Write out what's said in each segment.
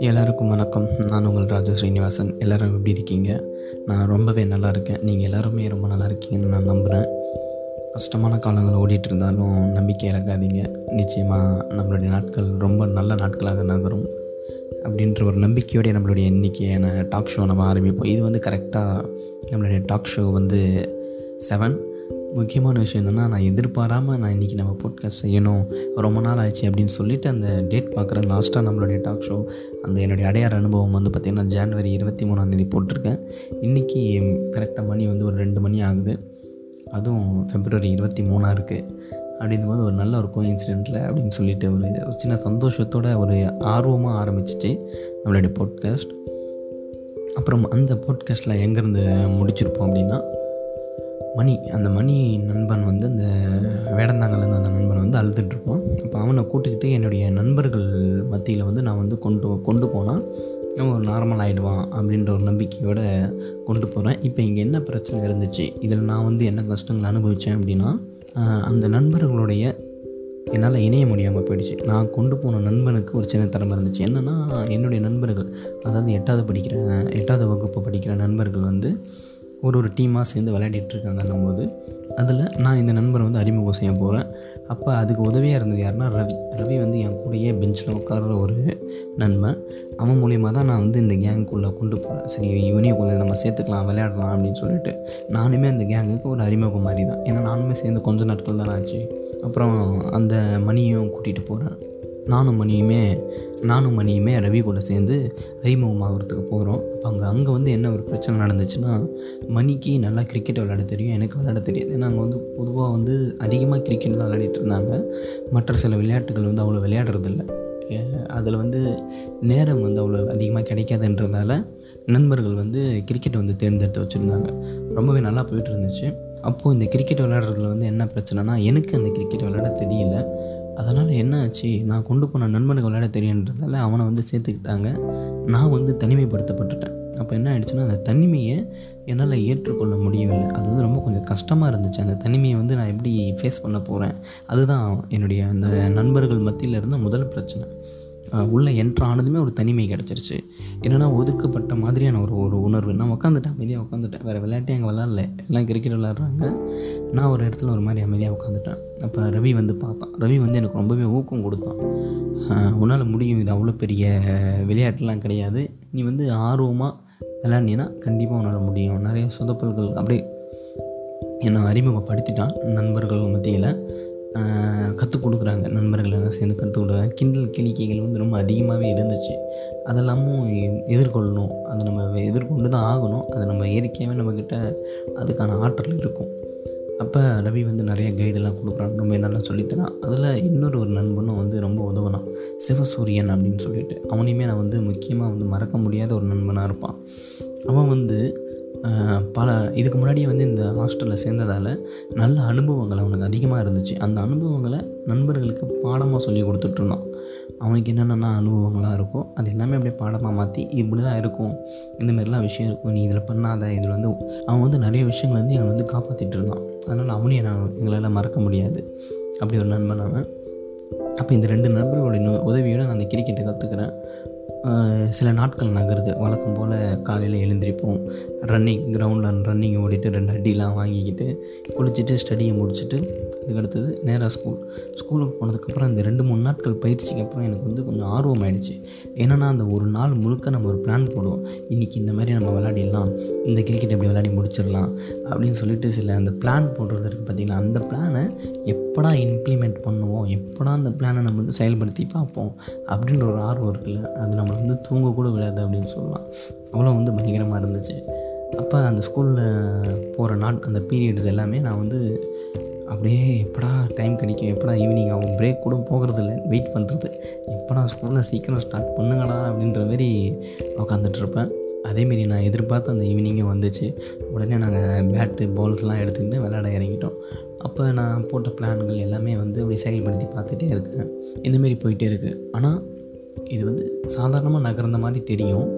எல்லாருக்கும் வணக்கம். நான் உங்கள் ராஜா ஸ்ரீனிவாசன். எல்லோரும் எப்படி இருக்கீங்க? நான் ரொம்பவே நல்லா இருக்கேன். நீங்கள் எல்லாருமே ரொம்ப நல்லா இருக்கீங்கன்னு நான் நம்புகிறேன் கஷ்டமான காலங்கள் ஓடிட்டு இருந்தாலும் நம்பிக்கை இழக்காதீங்க. நிச்சயமாக நம்மளுடைய நாட்கள் ரொம்ப நல்ல நாட்களாக நகரும். அப்படின்ற ஒரு நம்பிக்கையோடைய நம்மளுடைய எண்ணிக்கையான டாக் ஷோ நம்ம ஆரம்பிப்போம். இது வந்து கரெக்டாக நம்மளுடைய டாக் ஷோ வந்து செவன் முக்கியமான விஷயம் என்னென்னா நான் எதிர்பாராமல் நான் இன்றைக்கி நம்ம போட்காஸ்ட் செய்யணும் ரொம்ப நாள் ஆச்சு அப்படின்னு சொல்லிட்டு அந்த டேட் பார்க்குறேன் லாஸ்ட்டாக நம்மளுடைய டாக் ஷோ அந்த என்னுடைய அடையாறு அனுபவம் வந்து பார்த்திங்கன்னா ஜான்வரி இருபத்தி மூணாந்தேதி போட்டிருக்கேன். இன்றைக்கி கரெக்டாக மணி வந்து ஒரு ரெண்டு மணி ஆகுது. அதுவும் ஃபெப்ரவரி இருபத்தி மூணாக இருக்குது அப்படிங்கும்போது ஒரு நல்ல ஒரு கோஇன்சிடெண்ட்டில் அப்படின்னு சொல்லிட்டு ஒரு ஒரு சின்ன சந்தோஷத்தோட ஒரு ஆர்வமாக ஆரம்பிச்சிச்சு நம்மளுடைய போட்காஸ்ட் அப்புறம் அந்த போட்காஸ்ட்டில் எங்கேருந்து முடிச்சிருப்போம் அப்படின்னா மணி அந்த மணி நண்பன் வந்து அந்த வேடந்தாங்கலேருந்து அந்த நண்பன் வந்து அழுதுட்டுருப்பான். அப்போ அவனை கூட்டிக்கிட்டு என்னுடைய நண்பர்கள் மத்தியில் வந்து நான் வந்து கொண்டு கொண்டு போனால் அவன் ஒரு நார்மல் ஆகிடுவான் அப்படின்ற ஒரு நம்பிக்கையோடு கொண்டு போகிறேன் இப்போ இங்கே என்ன பிரச்சனை இருந்துச்சு? இதில் நான் வந்து என்ன கஷ்டங்கள் அனுபவித்தேன் அப்படின்னா அந்த நண்பர்களுடைய என்னால் இணைய முடியாமல் போயிடுச்சு. நான் கொண்டு போன நண்பனுக்கு ஒரு சின்ன திறமை இருந்துச்சு. என்னென்னா என்னுடைய நண்பர்கள் அதாவது எட்டாவது படிக்கிற எட்டாவது வகுப்பு படிக்கிற நண்பர்கள் வந்து ஒரு ஒரு டீமாக சேர்ந்து விளையாடிட்டுருக்காங்கன்னும் போது அதில் நான் இந்த நண்பரை வந்து அறிமுகம் செய்ய போகிறேன். அப்போ அதுக்கு உதவியாக இருந்தது யாருன்னா ரவி. ரவி வந்து என் கூடயே பெஞ்சில் உட்கார்ற ஒரு நண்பன். அவன் மூலியமாக தான் நான் வந்து இந்த கேங்குக்குள்ளே கொண்டு போகிறேன். சரி இவனையும் கொஞ்சம் நம்ம சேர்த்துக்கலாம் விளையாடலாம் அப்படின்னு சொல்லிட்டு நானுமே அந்த கேங்குக்கு ஒரு அறிமுகம் மாதிரி தான். ஏன்னா நானுமே சேர்ந்து கொஞ்சம் நாட்கள் தான் ஆச்சு. அப்புறம் அந்த மணியும் கூட்டிகிட்டு போகிறேன். நானும் மணியுமே நானும் மணியுமே ரவி கூட சேர்ந்து அறிமுகமாகிறதுக்கு போகிறோம் அப்போ அங்கே அங்கே வந்து என்ன ஒரு பிரச்சனை நடந்துச்சுன்னா மணிக்கு நல்லா கிரிக்கெட் விளையாட தெரியும். எனக்கு விளையாட தெரியாது. ஏன்னா அங்கே வந்து பொதுவாக வந்து அதிகமாக கிரிக்கெட் தான் விளையாடிட்டு இருந்தாங்க. மற்ற சில விளையாட்டுகள் வந்து அவ்வளோ விளையாடுறதில்ல. அதில் வந்து நேரம் வந்து அவ்வளோ அதிகமாக கிடைக்காதுன்றதால நண்பர்கள் வந்து கிரிக்கெட்டை வந்து தேர்ந்தெடுத்து வச்சுருந்தாங்க. ரொம்பவே நல்லா போயிட்டு இருந்துச்சு. அப்போது இந்த கிரிக்கெட் விளையாடுறதுல வந்து என்ன பிரச்சனைனா எனக்கு அந்த கிரிக்கெட் விளையாட தெரியல. அதனால் என்ன ஆச்சு? நான் கொண்டு போன நண்பனுக்கு விளையாட தெரியுன்றதால அவனை வந்து சேர்த்துக்கிட்டாங்க. நான் வந்து தனிமைப்படுத்தப்பட்டுட்டேன். அப்போ என்ன ஆயிடுச்சுன்னா அந்த தனிமையை என்னால் ஏற்றுக்கொள்ள முடியவில்லை. அது வந்து ரொம்ப கொஞ்சம் கஷ்டமாக இருந்துச்சு. அந்த தனிமையை வந்து நான் எப்படி ஃபேஸ் பண்ண போகிறேன் அதுதான் என்னுடைய அந்த நண்பர்கள் மத்தியில் இருந்த முதல் பிரச்சனை. உள்ளே என்ட்ரு ஆனதுமே ஒரு தனிமை கிடச்சிருச்சு. என்னென்னா ஒதுக்கப்பட்ட மாதிரியான ஒரு ஒரு உணர்வு. நான் உட்காந்துட்டேன் அமைதியாக உட்காந்துட்டேன் வேறு விளையாட்டே அங்கே விளாட்ல எல்லாம் கிரிக்கெட் விளாட்றாங்க நான் ஒரு இடத்துல ஒரு மாதிரி அமைதியாக உட்காந்துட்டேன் அப்போ ரவி வந்து பார்த்தான். ரவி வந்து எனக்கு ரொம்பவே ஊக்கம் கொடுத்தான். உன்னால் முடியும். இது அவ்வளோ பெரிய விளையாட்டுலாம் கிடையாது. நீ வந்து ஆர்வமாக விளாண்டினா கண்டிப்பாக உன்னால் முடியும். நிறைய சொதப்பல்கள் அப்படியே என்னை அறிமுகப்படுத்திட்டான் நண்பர்கள் மத்தியில். கற்றுக் கொடுக்குறாங்க. நண்பர்கள் எல்லாம் சேர்ந்து கற்றுக் கொடுக்குறாங்க. கிண்டல் கிளிக்கைகள் வந்து ரொம்ப அதிகமாகவே இருந்துச்சு. அதெல்லாமும் எதிர்கொள்ளணும். அதை நம்ம எதிர்கொண்டு தான் ஆகணும். அதை நம்ம இயற்கையாகவே நம்மக்கிட்ட அதுக்கான ஆற்றல் இருக்கும். அப்போ ரவி வந்து நிறைய கைடெல்லாம் கொடுக்குறான். ரொம்ப நல்லா சொல்லித்தரான் அதில் இன்னொரு ஒரு நண்பனும் வந்து ரொம்ப உதவினான். சிவசூரியன் அப்படின்னு சொல்லிட்டு. அவனையுமே நான் வந்து முக்கியமாக வந்து மறக்க முடியாத ஒரு நண்பனாக இருப்பான். அவன் வந்து பல இதுக்கு முன்னாடியே வந்து இந்த ஹாஸ்டலில் சேர்ந்ததால் நல்ல அனுபவங்கள் அவனுக்கு அதிகமாக இருந்துச்சு. அந்த அனுபவங்களை நண்பர்களுக்கு பாடமாக சொல்லி கொடுத்துட்ருந்தான் அவனுக்கு என்னென்ன அனுபவங்களாக இருக்கோ அது எல்லாமே அப்படியே பாடமாக மாற்றி இப்படி தான் இருக்கும் இந்தமாரிலாம் விஷயம் இருக்கும். நீ இதில் பண்ணாத இதில் வந்து அவன் வந்து நிறைய விஷயங்கள் வந்து எங்களை வந்து காப்பாற்றிட்டு இருந்தான். அதனால் அவனையும் நான் எங்களால் மறக்க முடியாது. அப்படி ஒரு நண்பன் அவன். அப்போ இந்த ரெண்டு நண்பர்களுடைய உதவியோடு நான் அந்த கிரிக்கெட்டை கற்றுக்கிறேன் சில நாட்கள் நகருது. வழக்கம் போல் காலையில் எழுந்திரிப்போம். ரன்னிங் கிரவுண்டில் ரன்னிங் ஓடிட்டு ரெண்டு அடிலாம் வாங்கிக்கிட்டு குளிச்சுட்டு ஸ்டடியை முடிச்சுட்டு அதுக்கடுத்தது நேராக ஸ்கூல் ஸ்கூலுக்கு போனதுக்கப்புறம் இந்த ரெண்டு மூணு நாட்கள் பயிற்சிக்கு அப்புறம் எனக்கு வந்து கொஞ்சம் ஆர்வம் ஆயிடுச்சு ஏன்னா அந்த ஒரு நாள் முழுக்க நம்ம ஒரு பிளான் போடுவோம். இன்றைக்கி இந்த மாதிரி நம்ம விளையாடிடலாம். இந்த கிரிக்கெட் எப்படி விளையாடி முடிச்சிடலாம் அப்படின்னு சொல்லிட்டு சில அந்த பிளான் போடுறது இருக்குது பார்த்திங்கன்னா அந்த பிளானை எப்படா இம்ப்ளிமெண்ட் பண்ணுவோம்? எப்படா அந்த பிளானை நம்ம வந்து செயல்படுத்தி பார்ப்போம்? அப்படின்ற ஒரு ஆர்வம் இருக்குல்ல. அது நம்ம நம்மளை வந்து தூங்க கூட விடாது அப்படின்னு சொல்லலாம். அவ்வளோ வந்து பயங்கரமாக இருந்துச்சு. அப்போ அந்த ஸ்கூலில் போகிற நாட் அந்த பீரியட்ஸ் எல்லாமே நான் வந்து அப்படியே எப்படா டைம் கிடைக்கும் எப்படா ஈவினிங் ஆகும் பிரேக் கூட போகிறதில்ல வெயிட் பண்ணுறது எப்படா ஸ்கூலில் சீக்கிரம் ஸ்டார்ட் பண்ணுங்கடா அப்படின்ற மாரி உட்காந்துட்ருப்பேன் அதேமாரி நான் எதிர்பார்த்து அந்த ஈவினிங்கே வந்துச்சு. உடனே நாங்கள் பேட்டு பால்ஸ்லாம் எடுத்துக்கிட்டு விளையாட இறங்கிட்டோம். அப்போ நான் போட்ட பிளான்கள் எல்லாமே வந்து அப்படியே செயல்படுத்தி பார்த்துட்டே இருக்கேன். இந்தமாரி போயிட்டே இருக்குது ஆனால் இது வந்து சாதாரணமாக நகர்ந்த மாதிரி தெரியும்.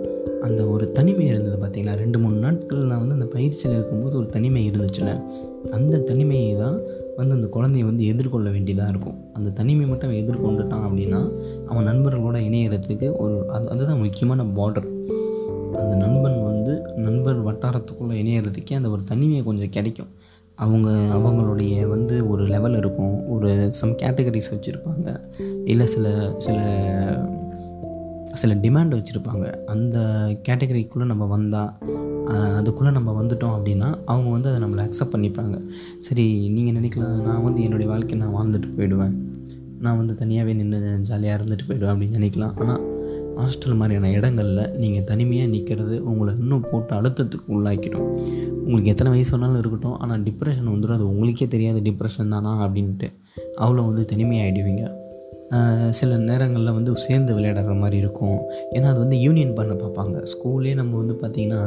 அந்த ஒரு தனிமை இருந்தது பார்த்திங்களா ரெண்டு மூணு நாட்கள் நான் வந்து அந்த பயிற்சியில் இருக்கும்போது ஒரு தனிமை இருந்துச்சுல அந்த தனிமையை தான் வந்து அந்த குழந்தைய வந்து எதிர்கொள்ள வேண்டியதாக இருக்கும். அந்த தனிமை மட்டும் அவன் எதிர்கொண்டுட்டான் அப்படின்னா அவன் நண்பர்களோட இணையறதுக்கு ஒரு அது அதுதான் முக்கியமான பார்டர் அந்த நண்பன் வந்து நண்பர் வட்டாரத்துக்குள்ளே இணையறதுக்கே அந்த ஒரு தனிமையை கொஞ்சம் கிடைக்கும். அவங்க அவங்களுடைய வந்து ஒரு லெவல் இருக்கும். ஒரு சம் கேட்டகரிஸ் வச்சுருப்பாங்க. இல்லை சில சில சில டிமாண்ட் வச்சுருப்பாங்க. அந்த கேட்டகரிக்குள்ளே நம்ம வந்தால் அதுக்குள்ளே நம்ம வந்துட்டோம் அப்படின்னா அவங்க வந்து அதை நம்மளை அக்செப்ட் பண்ணிப்பாங்க. சரி நீங்கள் நினைக்கலாம் நான் வந்து என்னுடைய வாழ்க்கையை நான் வாழ்ந்துட்டு போயிடுவேன். நான் வந்து தனியாகவே நின்று ஜாலியாக இருந்துட்டு போயிடுவேன் அப்படின்னு நினைக்கலாம். ஆனால் ஹாஸ்டல் மாதிரியான இடங்களில் நீங்கள் தனிமையாக நிற்கிறது உங்களை இன்னும் போட்டு அழுத்தத்துக்கு உள்ளாக்கிடும். உங்களுக்கு எத்தனை வயசு வேணாலும் இருக்கட்டும் ஆனால் டிப்ரெஷன் வந்துடும் அது உங்களுக்கே தெரியாது டிப்ரெஷன் தானா அப்படின்ட்டு அவ்வளோ வந்து தனிமையாகிடுவீங்க சில நேரங்களில் வந்து சேர்ந்து விளையாடுற மாதிரி இருக்கும். ஏன்னா அது வந்து யூனியன் பண்ண பார்ப்பாங்க. ஸ்கூல்லே நம்ம வந்து பார்த்திங்கன்னா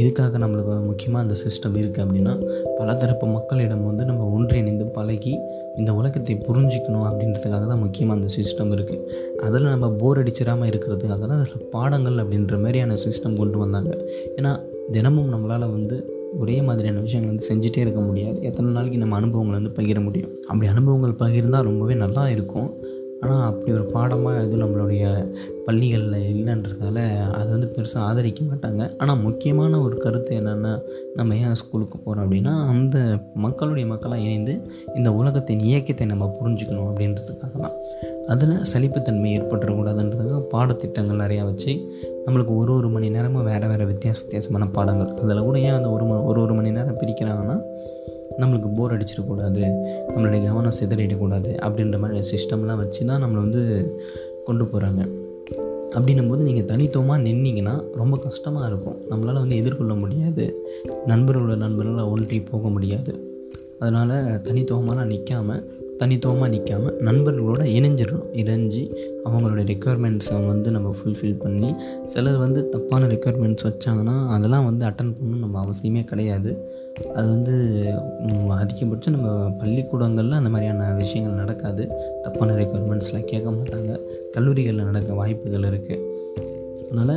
எதுக்காக நம்மளுக்கு முக்கியமாக அந்த சிஸ்டம் இருக்குது அப்படின்னா பலதரப்பு மக்களிடம் வந்து நம்ம ஒன்றிணைந்து பழகி இந்த உலகத்தை புரிஞ்சிக்கணும் அப்படின்றதுக்காக தான் முக்கியமாக அந்த சிஸ்டம் இருக்குது அதில் நம்ம போர் அடிச்சிடாமல் இருக்கிறதுக்காக தான் அதில் பாடங்கள் அப்படின்ற மாதிரியான சிஸ்டம் கொண்டு வந்தாங்க. ஏன்னா தினமும் நம்மளால் வந்து ஒரே மாதிரியான விஷயங்கள் வந்து செஞ்சுட்டே இருக்க முடியாது. எத்தனை நாளைக்கு நம்ம அனுபவங்களை வந்து பகிர முடியும்? அப்படி அனுபவங்கள் பகிர்ந்தால் ரொம்பவே நல்லா இருக்கும். ஆனால் அப்படி ஒரு பாடமாக எதுவும் நம்மளுடைய பள்ளிகளில் இல்லைன்றதால அதை வந்து பெருசாக ஆதரிக்க மாட்டாங்க. ஆனால் முக்கியமான ஒரு கருத்து என்னென்னா நம்ம ஏன் ஸ்கூலுக்கு போகிறோம் அப்படின்னா அந்த மக்களுடைய மக்களாக இணைந்து இந்த உலகத்தின் இயக்கத்தை நம்ம புரிஞ்சுக்கணும் அப்படின்றதுக்காக தான் அதில் சலிப்புத்தன்மை ஏற்பட்டுறக்கூடாதுன்றதுக்காக பாடத்திட்டங்கள் நிறையா வச்சு நம்மளுக்கு ஒரு ஒரு மணி நேரமும் வேறு வேறு வித்தியாச வித்தியாசமான பாடங்கள். அதில் கூட ஏன் அந்த ஒரு ஒரு ஒரு மணி நேரம் பிரிக்கிறாங்கன்னா நம்மளுக்கு போர் அடிச்சிடக்கூடாது நம்மளுடைய கவனம் சிதறிடக்கூடாது அப்படின்ற மாதிரி சிஸ்டம்லாம் வச்சு தான் நம்மளை வந்து கொண்டு போகிறாங்க அப்படின்னும்போது நீங்கள் தனித்துவமாக நின்னீங்கன்னா ரொம்ப கஷ்டமாக இருக்கும். நம்மளால் வந்து எதிர்கொள்ள முடியாது. நண்பர்களோட நண்பர்களால் ஒன்றி போக முடியாது. அதனால் தனித்துவமாக நிற்காமல் தனித்துவமாக நிற்காமல் நண்பர்களோட இணைஞ்சிடணும். இணைஞ்சி அவங்களோட ரெக்குயர்மெண்ட்ஸை வந்து நம்ம ஃபுல்ஃபில் பண்ணி சிலர் வந்து தப்பான ரெக்குயர்மெண்ட்ஸ் வச்சாங்கன்னா அதெல்லாம் வந்து அட்டன் பண்ணணும் நம்ம அவசியமே கிடையாது. அது வந்து அதிகபட்சம் நம்ம பள்ளிக்கூடங்களில் அந்த மாதிரியான விஷயங்கள் நடக்காது. தப்பான ரெக்குயர்மெண்ட்ஸ்லாம் கேட்க மாட்டாங்க. கல்லூரிகளில் நடக்க வாய்ப்புகள் இருக்குது அதனால்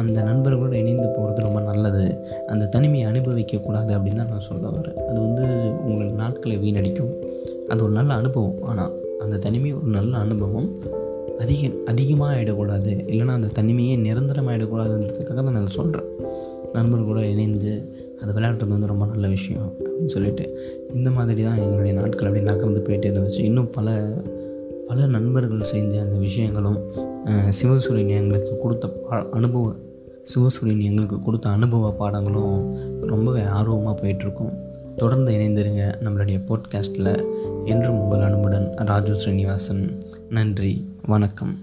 அந்த நண்பர்களோடு இணைந்து போகிறது ரொம்ப நல்லது. அந்த தனிமையை அனுபவிக்கக்கூடாது அப்படின்னு தான் நான் சொல்ல வரேன். அது வந்து உங்களுக்கு நாட்களை வீணடிக்கும். அது ஒரு நல்ல அனுபவம். ஆனால் அந்த தனிமை ஒரு நல்ல அனுபவம். அதிக அதிகமாக ஆகிடக்கூடாது இல்லைனா அந்த தனிமையே நிரந்தரமாகிடக்கூடாதுன்றதுக்காக தான் நான் சொல்கிறேன் நண்பர்கள் இணைந்து அது விளையாடுறது வந்து ரொம்ப நல்ல விஷயம் அப்படின்னு சொல்லிட்டு இந்த மாதிரி தான் எங்களுடைய நாட்கள் அப்படி நகர்ந்து போயிட்டே இருந்துச்சு. இன்னும் பல பல நண்பர்கள் செஞ்ச அந்த விஷயங்களும் சிவசூரியன் எங்களுக்கு கொடுத்த பா அனுபவ சிவசூரியன் எங்களுக்கு கொடுத்த அனுபவ பாடங்களும் ரொம்பவே ஆர்வமாக போயிட்டுருக்கோம். தொடர்ந்து இணைந்திருங்க நம்மளுடைய போட்காஸ்ட்டில் என்றும் உங்கள் அன்புடன் ராஜு ஸ்ரீனிவாசன். நன்றி. வணக்கம்.